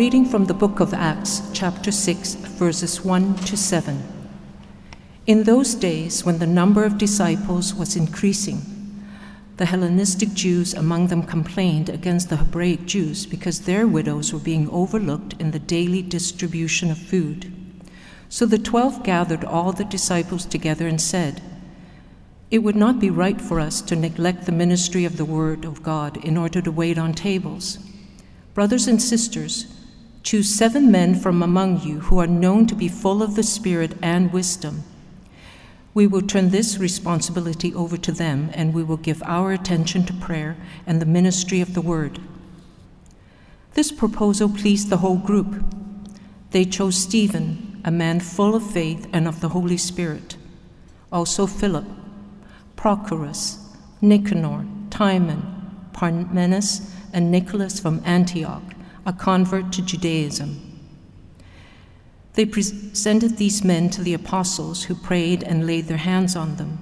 Reading from the book of Acts, chapter 6, verses 1 to 7. In those days, when the number of disciples was increasing, the Hellenistic Jews among them complained against the Hebraic Jews because their widows were being overlooked in the daily distribution of food. So the twelve gathered all the disciples together and said, It would not be right for us to neglect the ministry of the Word of God in order to wait on tables. Brothers and sisters, choose seven men from among you who are known to be full of the Spirit and wisdom. We will turn this responsibility over to them, and we will give our attention to prayer and the ministry of the Word. This proposal pleased the whole group. They chose Stephen, a man full of faith and of the Holy Spirit, also Philip, Prochorus, Nicanor, Timon, Parmenas, and Nicholas from Antioch, a convert to Judaism. They presented these men to the apostles, who prayed and laid their hands on them.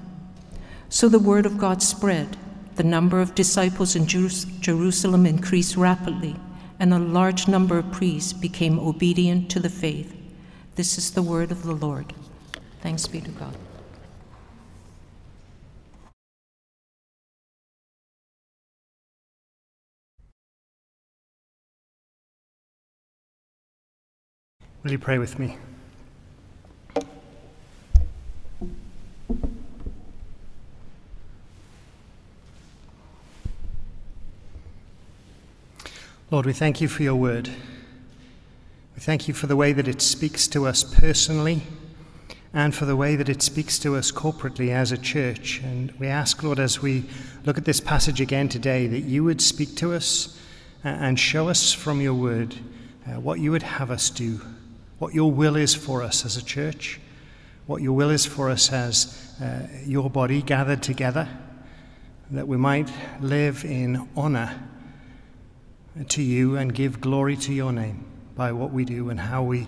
So the word of God spread. The number of disciples in Jerusalem increased rapidly, and a large number of priests became obedient to the faith. This is the word of the Lord. Thanks be to God. Will you pray with me? Lord, we thank you for your word. We thank you for the way that it speaks to us personally and for the way that it speaks to us corporately as a church. And we ask, Lord, as we look at this passage again today, that you would speak to us and show us from your word uh, what you would have us do what your will is for us as a church, what your will is for us as uh, your body gathered together, that we might live in honor to you and give glory to your name by what we do and how we,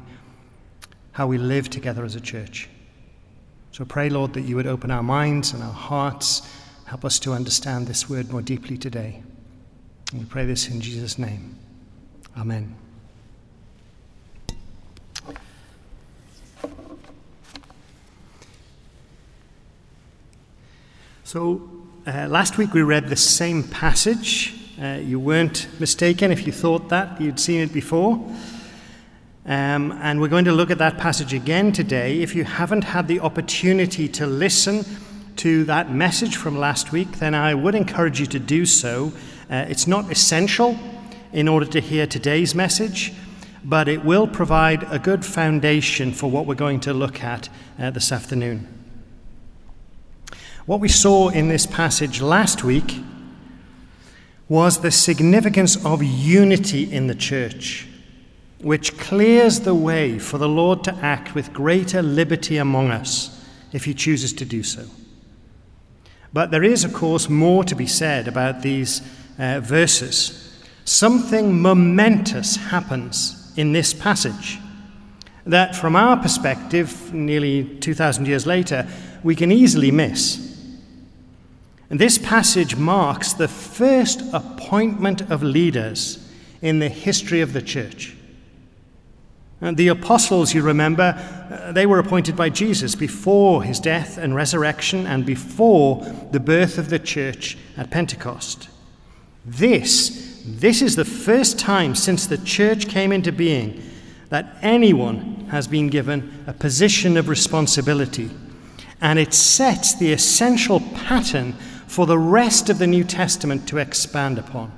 how we live together as a church. So pray, Lord, that you would open our minds and our hearts, help us to understand this word more deeply today. And we pray this in Jesus' name. Amen. So, uh, last week we read the same passage. Uh, you weren't mistaken if you thought that, you'd seen it before. Um, and we're going to look at that passage again today. If you haven't had the opportunity to listen to that message from last week, then I would encourage you to do so. Uh, it's not essential in order to hear today's message, but it will provide a good foundation for what we're going to look at uh, this afternoon. What we saw in this passage last week was the significance of unity in the church, which clears the way for the Lord to act with greater liberty among us if he chooses to do so. But there is, of course, more to be said about these uh, verses. Something momentous happens in this passage that, from our perspective, nearly 2,000 years later, we can easily miss. And this passage marks the first appointment of leaders in the history of the church. And the apostles, you remember, uh, they were appointed by Jesus before his death and resurrection and before the birth of the church at Pentecost. This, this is the first time since the church came into being that anyone has been given a position of responsibility. And it sets the essential pattern for the rest of the New Testament to expand upon.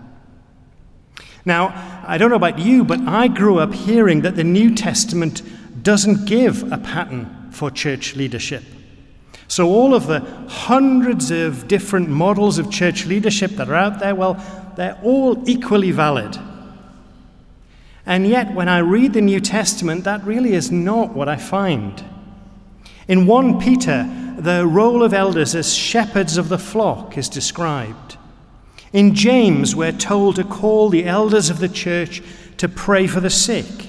Now, I don't know about you, but I grew up hearing that the New Testament doesn't give a pattern for church leadership. So, all of the hundreds of different models of church leadership that are out there, well, they're all equally valid. And yet, when I read the New Testament, that really is not what I find. In 1 Peter, the role of elders as shepherds of the flock is described. In James, we're told to call the elders of the church to pray for the sick.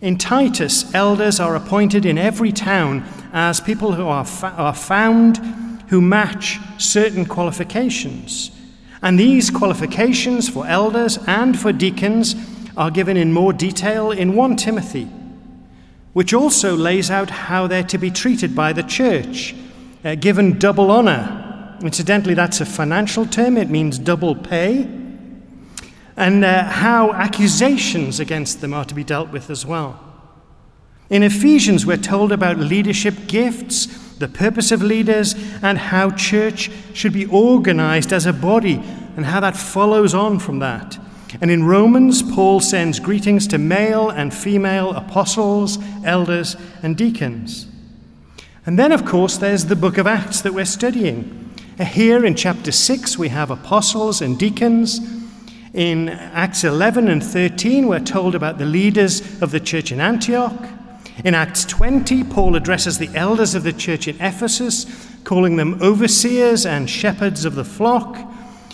In Titus, elders are appointed in every town as people who are, fa- are found who match certain qualifications. And these qualifications for elders and for deacons are given in more detail in 1 Timothy, which also lays out how they're to be treated by the church, uh, given double honor. Incidentally, that's a financial term, it means double pay. And uh, how accusations against them are to be dealt with as well. In Ephesians, we're told about leadership gifts, the purpose of leaders, and how church should be organized as a body, and how that follows on from that. And in Romans, Paul sends greetings to male and female apostles, elders, and deacons. And then, of course, there's the book of Acts that we're studying. Uh, here in chapter 6, we have apostles and deacons. In Acts 11 and 13, we're told about the leaders of the church in Antioch. In Acts 20, Paul addresses the elders of the church in Ephesus, calling them overseers and shepherds of the flock.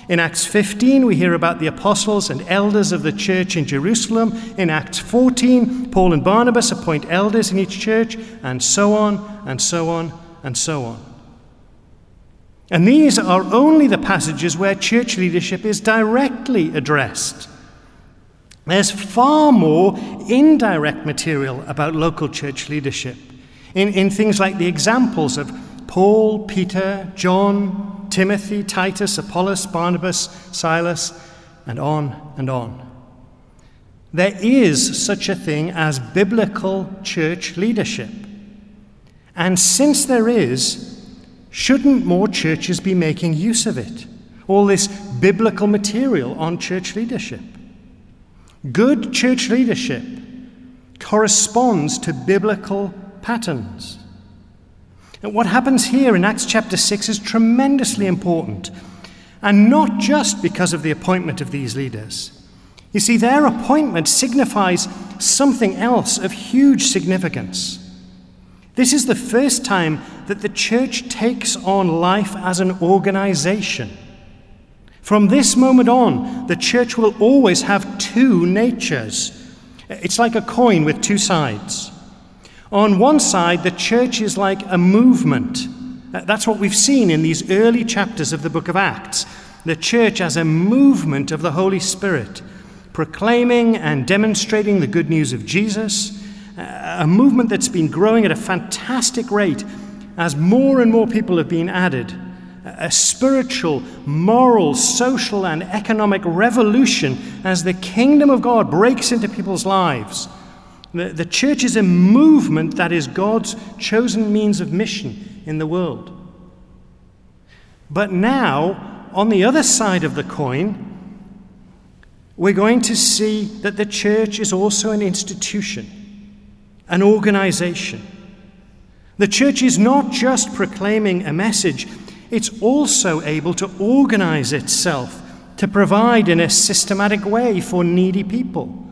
In Acts 15, we hear about the apostles and elders of the church in Jerusalem. In Acts 14, Paul and Barnabas appoint elders in each church, and so on, and so on, and so on. And these are only the passages where church leadership is directly addressed. There's far more indirect material about local church leadership in, in things like the examples of Paul, Peter, John, Timothy, Titus, Apollos, Barnabas, Silas, and on and on. There is such a thing as biblical church leadership. And since there is, shouldn't more churches be making use of it? All this biblical material on church leadership. Good church leadership corresponds to biblical patterns. And what happens here in Acts chapter 6 is tremendously important, and not just because of the appointment of these leaders. You see, their appointment signifies something else of huge significance. This is the first time that the church takes on life as an organization. From this moment on, the church will always have two natures. It's like a coin with two sides. On one side, the church is like a movement. That's what we've seen in these early chapters of the book of Acts. The church as a movement of the Holy Spirit, proclaiming and demonstrating the good news of Jesus, a movement that's been growing at a fantastic rate as more and more people have been added. A spiritual, moral, social, and economic revolution as the kingdom of God breaks into people's lives. The, the church is a movement that is God's chosen means of mission in the world. But now, on the other side of the coin, we're going to see that the church is also an institution, an organization. The church is not just proclaiming a message, it's also able to organize itself to provide in a systematic way for needy people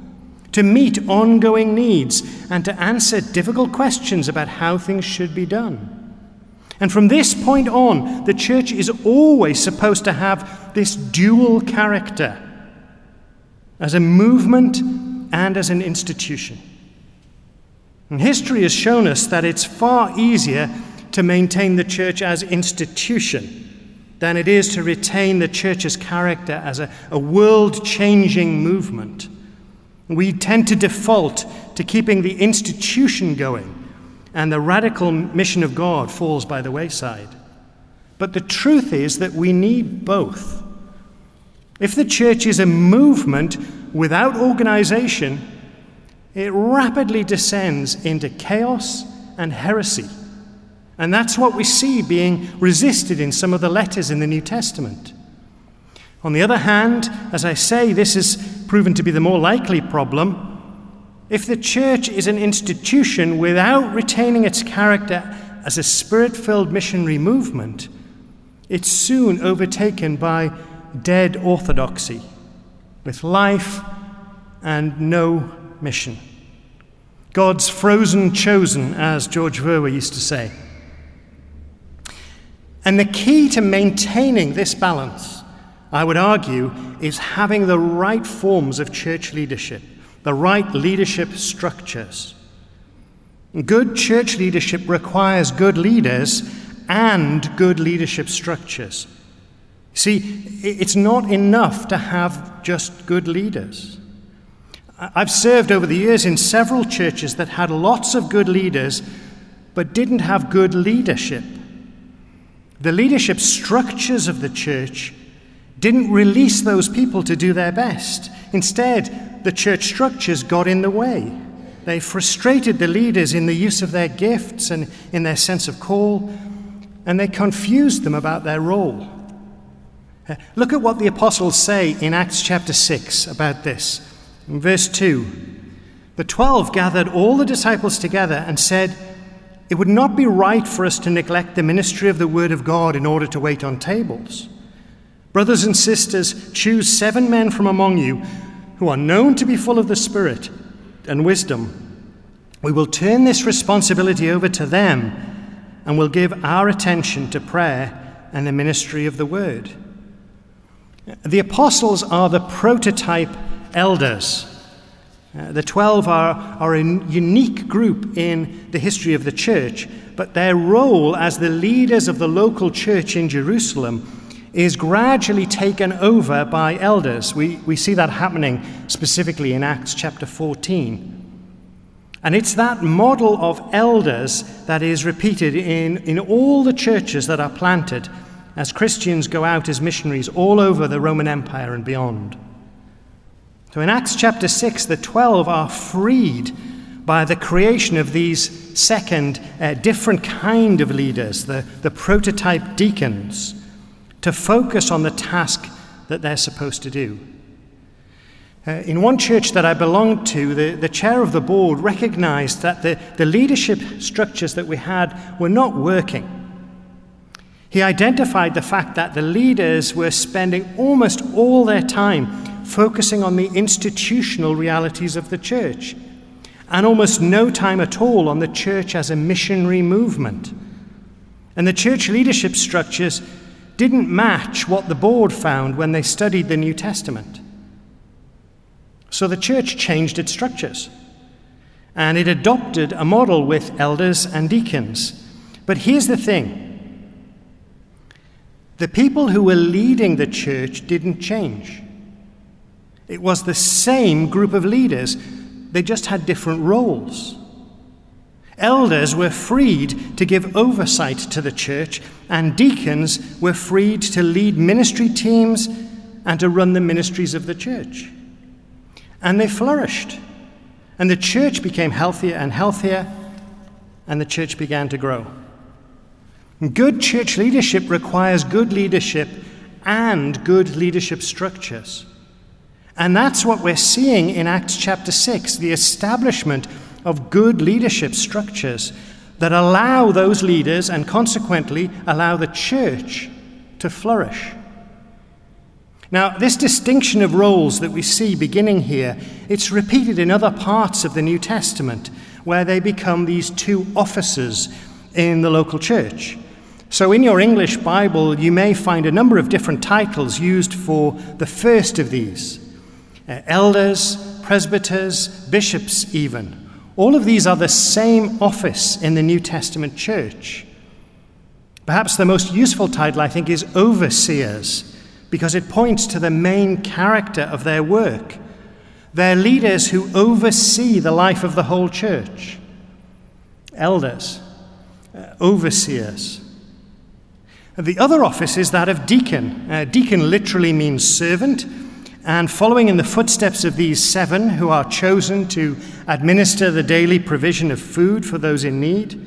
to meet ongoing needs, and to answer difficult questions about how things should be done. And from this point on, the church is always supposed to have this dual character as a movement and as an institution. And history has shown us that it's far easier to maintain the church as institution than it is to retain the church's character as a, a world changing movement. We tend to default to keeping the institution going, and the radical mission of God falls by the wayside. But the truth is that we need both. If the church is a movement without organization, it rapidly descends into chaos and heresy. And that's what we see being resisted in some of the letters in the New Testament. On the other hand, as I say, this has proven to be the more likely problem. If the church is an institution without retaining its character as a spirit filled missionary movement, it's soon overtaken by dead orthodoxy, with life and no mission. God's frozen chosen, as George Verwer used to say. And the key to maintaining this balance I would argue, is having the right forms of church leadership, the right leadership structures. Good church leadership requires good leaders and good leadership structures. See, it's not enough to have just good leaders. I've served over the years in several churches that had lots of good leaders but didn't have good leadership. The leadership structures of the church didn't release those people to do their best. Instead, the church structures got in the way. They frustrated the leaders in the use of their gifts and in their sense of call, and they confused them about their role. Look at what the apostles say in Acts chapter 6 about this. In verse 2, the twelve gathered all the disciples together and said, It would not be right for us to neglect the ministry of the word of God in order to wait on tables. Brothers and sisters, choose seven men from among you who are known to be full of the Spirit and wisdom. We will turn this responsibility over to them and will give our attention to prayer and the ministry of the word. The apostles are the prototype elders. Uh, the 12 are, are a unique group in the history of the church, but their role as the leaders of the local church in Jerusalem is gradually taken over by elders. We, we see that happening specifically in Acts chapter 14. And it's that model of elders that is repeated in, in all the churches that are planted as Christians go out as missionaries all over the Roman Empire and beyond. So in Acts chapter 6, the 12 are freed by the creation of these second, uh, different kind of leaders, the, the prototype deacons to focus on the task that they're supposed to do. Uh, in one church that I belonged to, the, the chair of the board recognized that the, the leadership structures that we had were not working. He identified the fact that the leaders were spending almost all their time focusing on the institutional realities of the church and almost no time at all on the church as a missionary movement. And the church leadership structures didn't match what the board found when they studied the New Testament. So the church changed its structures and it adopted a model with elders and deacons. But here's the thing the people who were leading the church didn't change. It was the same group of leaders, they just had different roles. Elders were freed to give oversight to the church, and deacons were freed to lead ministry teams and to run the ministries of the church. And they flourished. And the church became healthier and healthier, and the church began to grow. Good church leadership requires good leadership and good leadership structures. And that's what we're seeing in Acts chapter 6 the establishment of good leadership structures that allow those leaders and consequently allow the church to flourish. Now, this distinction of roles that we see beginning here, it's repeated in other parts of the New Testament where they become these two offices in the local church. So, in your English Bible, you may find a number of different titles used for the first of these uh, elders, presbyters, bishops, even. All of these are the same office in the New Testament church. Perhaps the most useful title, I think, is overseers, because it points to the main character of their work. They're leaders who oversee the life of the whole church. Elders, uh, overseers. The other office is that of deacon. Uh, deacon literally means servant, and following in the footsteps of these seven who are chosen to administer the daily provision of food for those in need,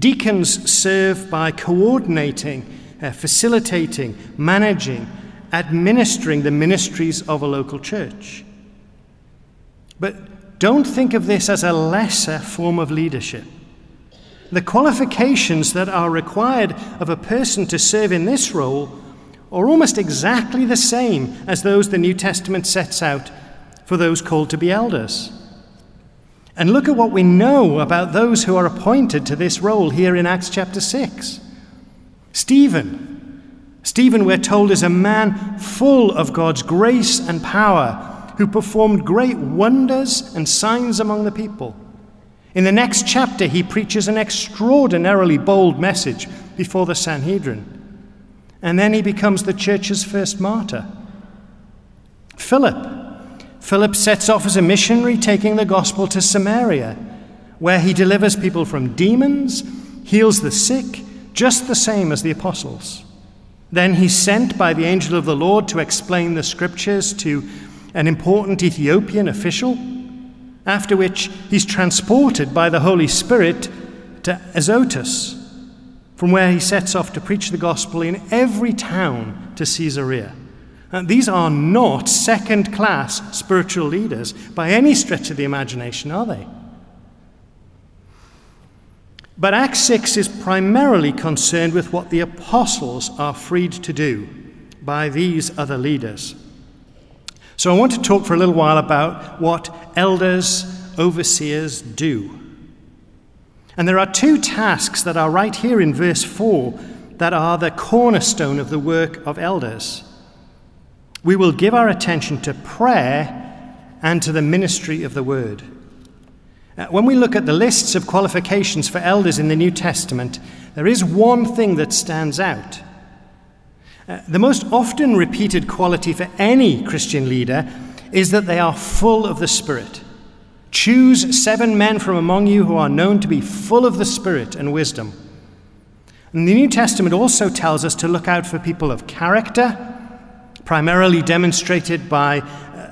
deacons serve by coordinating, uh, facilitating, managing, administering the ministries of a local church. But don't think of this as a lesser form of leadership. The qualifications that are required of a person to serve in this role are almost exactly the same as those the New Testament sets out for those called to be elders. And look at what we know about those who are appointed to this role here in Acts chapter 6. Stephen. Stephen, we're told, is a man full of God's grace and power who performed great wonders and signs among the people. In the next chapter, he preaches an extraordinarily bold message before the Sanhedrin and then he becomes the church's first martyr. Philip. Philip sets off as a missionary, taking the gospel to Samaria, where he delivers people from demons, heals the sick, just the same as the apostles. Then he's sent by the angel of the Lord to explain the scriptures to an important Ethiopian official, after which he's transported by the Holy Spirit to Azotus, from where he sets off to preach the gospel in every town to Caesarea. And these are not second class spiritual leaders by any stretch of the imagination, are they? But Acts 6 is primarily concerned with what the apostles are freed to do by these other leaders. So I want to talk for a little while about what elders, overseers do. And there are two tasks that are right here in verse 4 that are the cornerstone of the work of elders. We will give our attention to prayer and to the ministry of the word. Uh, when we look at the lists of qualifications for elders in the New Testament, there is one thing that stands out. Uh, the most often repeated quality for any Christian leader is that they are full of the Spirit. Choose seven men from among you who are known to be full of the Spirit and wisdom. And the New Testament also tells us to look out for people of character, primarily demonstrated by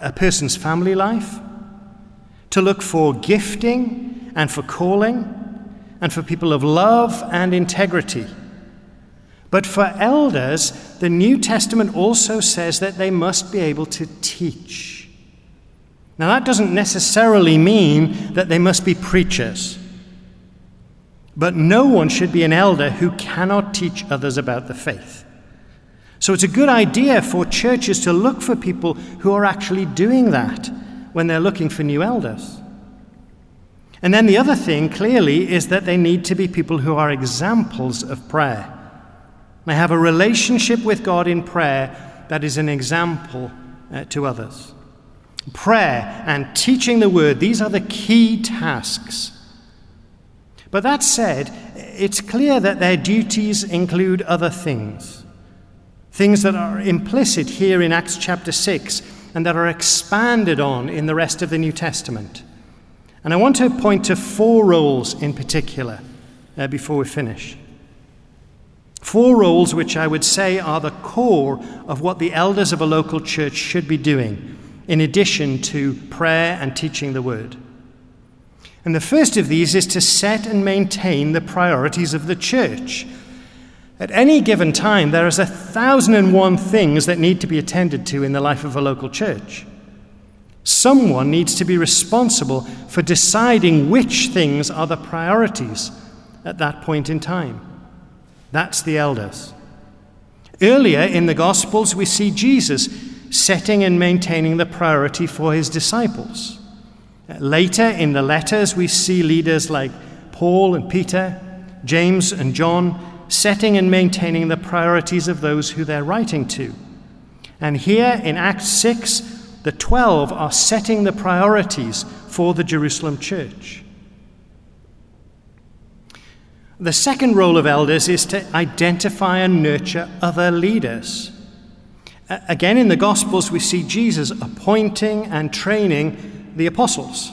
a person's family life, to look for gifting and for calling, and for people of love and integrity. But for elders, the New Testament also says that they must be able to teach. Now, that doesn't necessarily mean that they must be preachers. But no one should be an elder who cannot teach others about the faith. So it's a good idea for churches to look for people who are actually doing that when they're looking for new elders. And then the other thing, clearly, is that they need to be people who are examples of prayer. They have a relationship with God in prayer that is an example uh, to others. Prayer and teaching the word, these are the key tasks. But that said, it's clear that their duties include other things. Things that are implicit here in Acts chapter 6 and that are expanded on in the rest of the New Testament. And I want to point to four roles in particular uh, before we finish. Four roles which I would say are the core of what the elders of a local church should be doing in addition to prayer and teaching the word. And the first of these is to set and maintain the priorities of the church. At any given time, there is a thousand and one things that need to be attended to in the life of a local church. Someone needs to be responsible for deciding which things are the priorities at that point in time. That's the elders. Earlier in the Gospels, we see Jesus setting and maintaining the priority for his disciples. Later in the letters, we see leaders like Paul and Peter, James and John setting and maintaining the priorities of those who they're writing to. And here in Acts 6, the 12 are setting the priorities for the Jerusalem church. The second role of elders is to identify and nurture other leaders. Again, in the Gospels, we see Jesus appointing and training the apostles.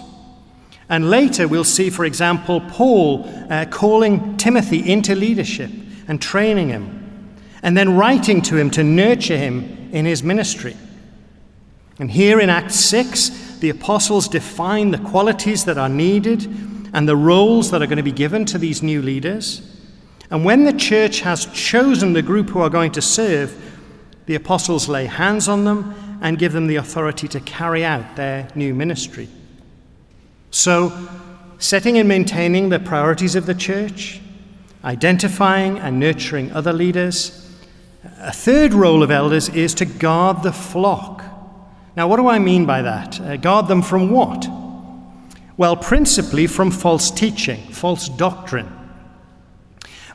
And later, we'll see, for example, Paul uh, calling Timothy into leadership and training him, and then writing to him to nurture him in his ministry. And here in Acts 6, the apostles define the qualities that are needed and the roles that are going to be given to these new leaders. And when the church has chosen the group who are going to serve, the apostles lay hands on them and give them the authority to carry out their new ministry. So, setting and maintaining the priorities of the church, identifying and nurturing other leaders. A third role of elders is to guard the flock. Now, what do I mean by that? Uh, guard them from what? Well, principally from false teaching, false doctrine.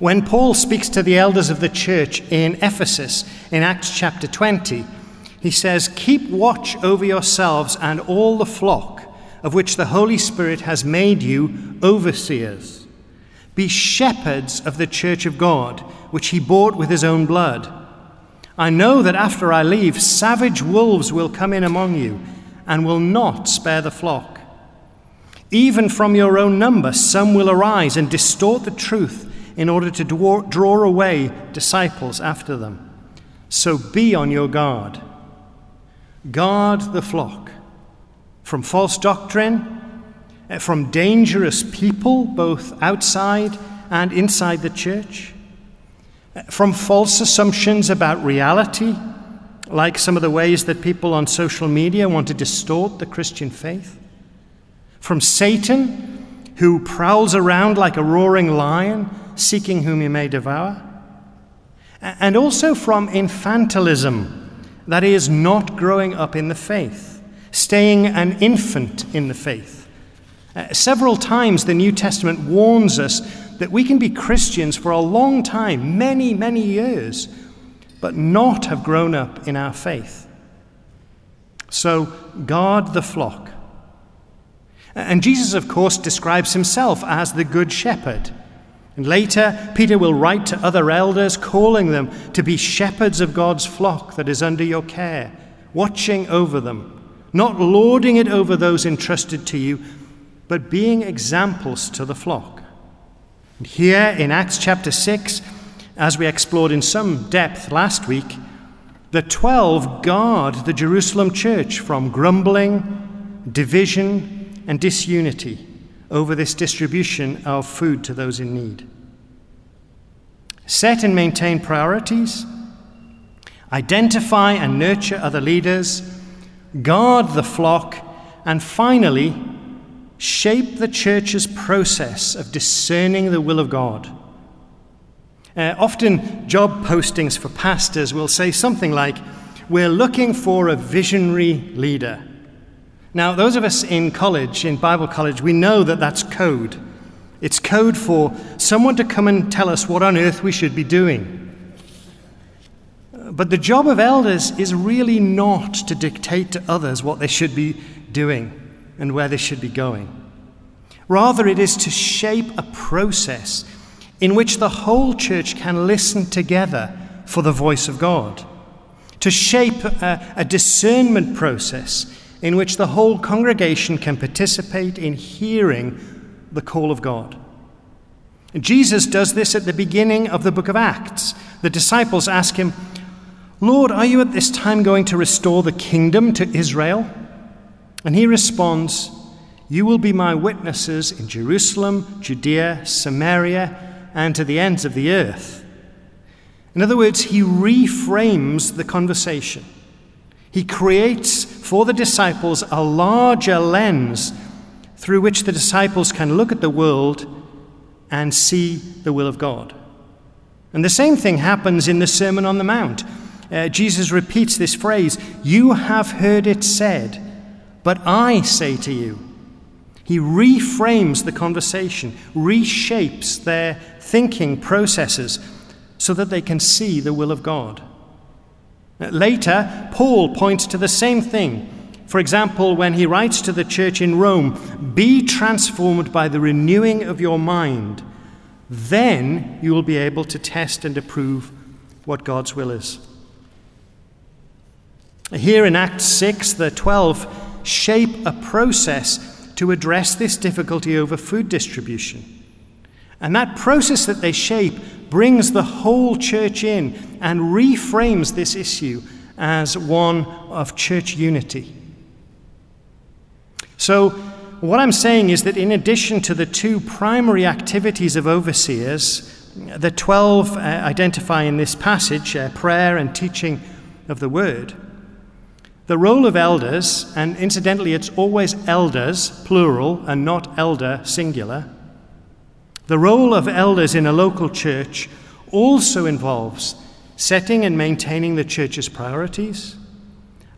When Paul speaks to the elders of the church in Ephesus in Acts chapter 20, he says, Keep watch over yourselves and all the flock of which the Holy Spirit has made you overseers. Be shepherds of the church of God, which he bought with his own blood. I know that after I leave, savage wolves will come in among you, and will not spare the flock. Even from your own number, some will arise and distort the truth in order to draw away disciples after them. So be on your guard. Guard the flock from false doctrine, eh, from dangerous people, both outside and inside the church, eh, from false assumptions about reality, like some of the ways that people on social media want to distort the Christian faith, from Satan, who prowls around like a roaring lion, seeking whom he may devour, and also from infantilism, that is, not growing up in the faith staying an infant in the faith. Uh, several times the New Testament warns us that we can be Christians for a long time, many, many years, but not have grown up in our faith. So guard the flock. And Jesus, of course, describes himself as the Good Shepherd. And later, Peter will write to other elders, calling them to be shepherds of God's flock that is under your care, watching over them not lording it over those entrusted to you, but being examples to the flock. And here in Acts chapter 6, as we explored in some depth last week, the twelve guard the Jerusalem church from grumbling, division, and disunity over this distribution of food to those in need. Set and maintain priorities, identify and nurture other leaders guard the flock, and finally, shape the church's process of discerning the will of God. Uh, often, job postings for pastors will say something like, We're looking for a visionary leader. Now, those of us in college, in Bible college, we know that that's code. It's code for someone to come and tell us what on earth we should be doing. Uh, but the job of elders is really not to dictate to others what they should be doing and where they should be going. Rather, it is to shape a process in which the whole church can listen together for the voice of God, to shape a, a discernment process in which the whole congregation can participate in hearing the call of God. Jesus does this at the beginning of the book of Acts. The disciples ask him, Lord, are you at this time going to restore the kingdom to Israel? And he responds, You will be my witnesses in Jerusalem, Judea, Samaria, and to the ends of the earth. In other words, he reframes the conversation. He creates for the disciples a larger lens through which the disciples can look at the world and see the will of God. And the same thing happens in the Sermon on the Mount uh, Jesus repeats this phrase You have heard it said, but I say to you. He reframes the conversation, reshapes their thinking processes so that they can see the will of God. Later, Paul points to the same thing. For example, when he writes to the church in Rome, Be transformed by the renewing of your mind. Then you will be able to test and approve what God's will is. Here in Acts 6, the 12 shape a process to address this difficulty over food distribution. And that process that they shape brings the whole church in and reframes this issue as one of church unity. So, what I'm saying is that in addition to the two primary activities of overseers, the 12 uh, identify in this passage uh, prayer and teaching of the word. The role of elders, and incidentally, it's always elders, plural, and not elder, singular. The role of elders in a local church also involves setting and maintaining the church's priorities,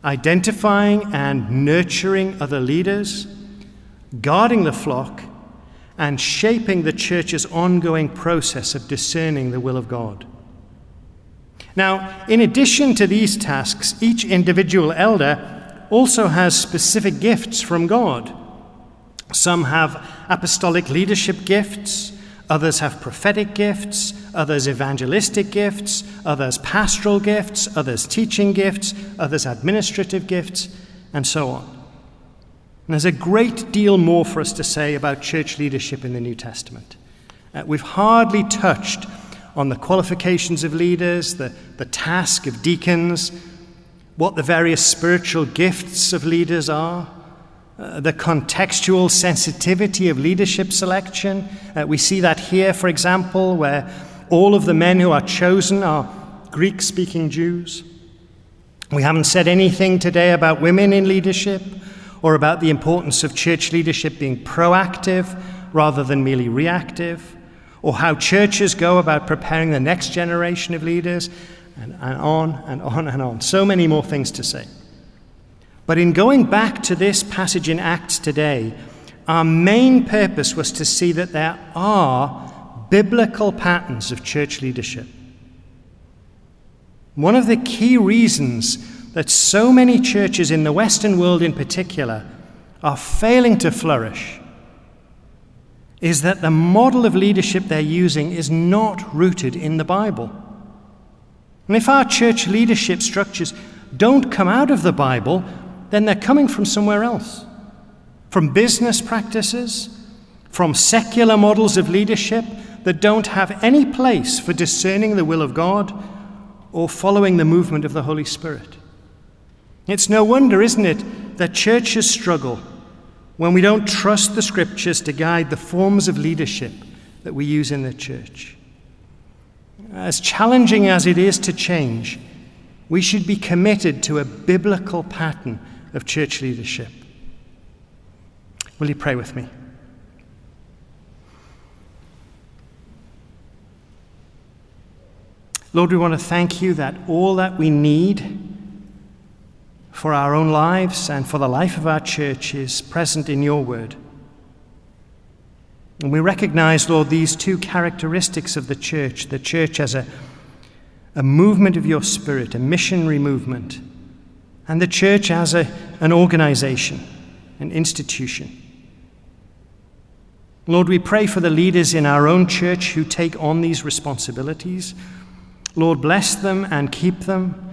identifying and nurturing other leaders, guarding the flock, and shaping the church's ongoing process of discerning the will of God. Now, in addition to these tasks, each individual elder also has specific gifts from God. Some have apostolic leadership gifts, others have prophetic gifts, others evangelistic gifts, others pastoral gifts, others teaching gifts, others administrative gifts, and so on. And there's a great deal more for us to say about church leadership in the New Testament. Uh, we've hardly touched on the qualifications of leaders, the, the task of deacons, what the various spiritual gifts of leaders are, uh, the contextual sensitivity of leadership selection. Uh, we see that here, for example, where all of the men who are chosen are Greek speaking Jews. We haven't said anything today about women in leadership or about the importance of church leadership being proactive rather than merely reactive, or how churches go about preparing the next generation of leaders, and, and on and on and on. So many more things to say. But in going back to this passage in Acts today, our main purpose was to see that there are biblical patterns of church leadership. One of the key reasons that so many churches in the Western world, in particular, are failing to flourish is that the model of leadership they're using is not rooted in the Bible. And if our church leadership structures don't come out of the Bible, then they're coming from somewhere else from business practices, from secular models of leadership that don't have any place for discerning the will of God or following the movement of the Holy Spirit. It's no wonder, isn't it, that churches struggle when we don't trust the scriptures to guide the forms of leadership that we use in the church. As challenging as it is to change, we should be committed to a biblical pattern of church leadership. Will you pray with me? Lord, we want to thank you that all that we need for our own lives and for the life of our church is present in your word. And we recognize, Lord, these two characteristics of the church the church as a, a movement of your spirit, a missionary movement and the church as a, an organization, an institution. Lord, we pray for the leaders in our own church who take on these responsibilities. Lord, bless them and keep them.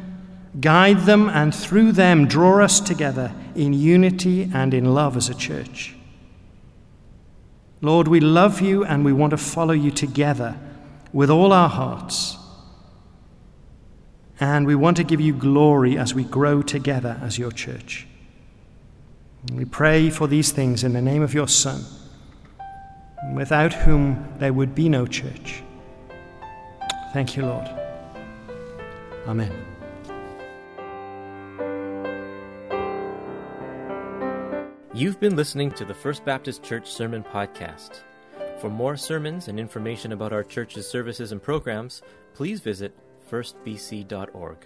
Guide them and through them draw us together in unity and in love as a church. Lord, we love you and we want to follow you together with all our hearts. And we want to give you glory as we grow together as your church. We pray for these things in the name of your Son, without whom there would be no church. Thank you, Lord. Amen. You've been listening to the First Baptist Church Sermon Podcast. For more sermons and information about our church's services and programs, please visit firstbc.org.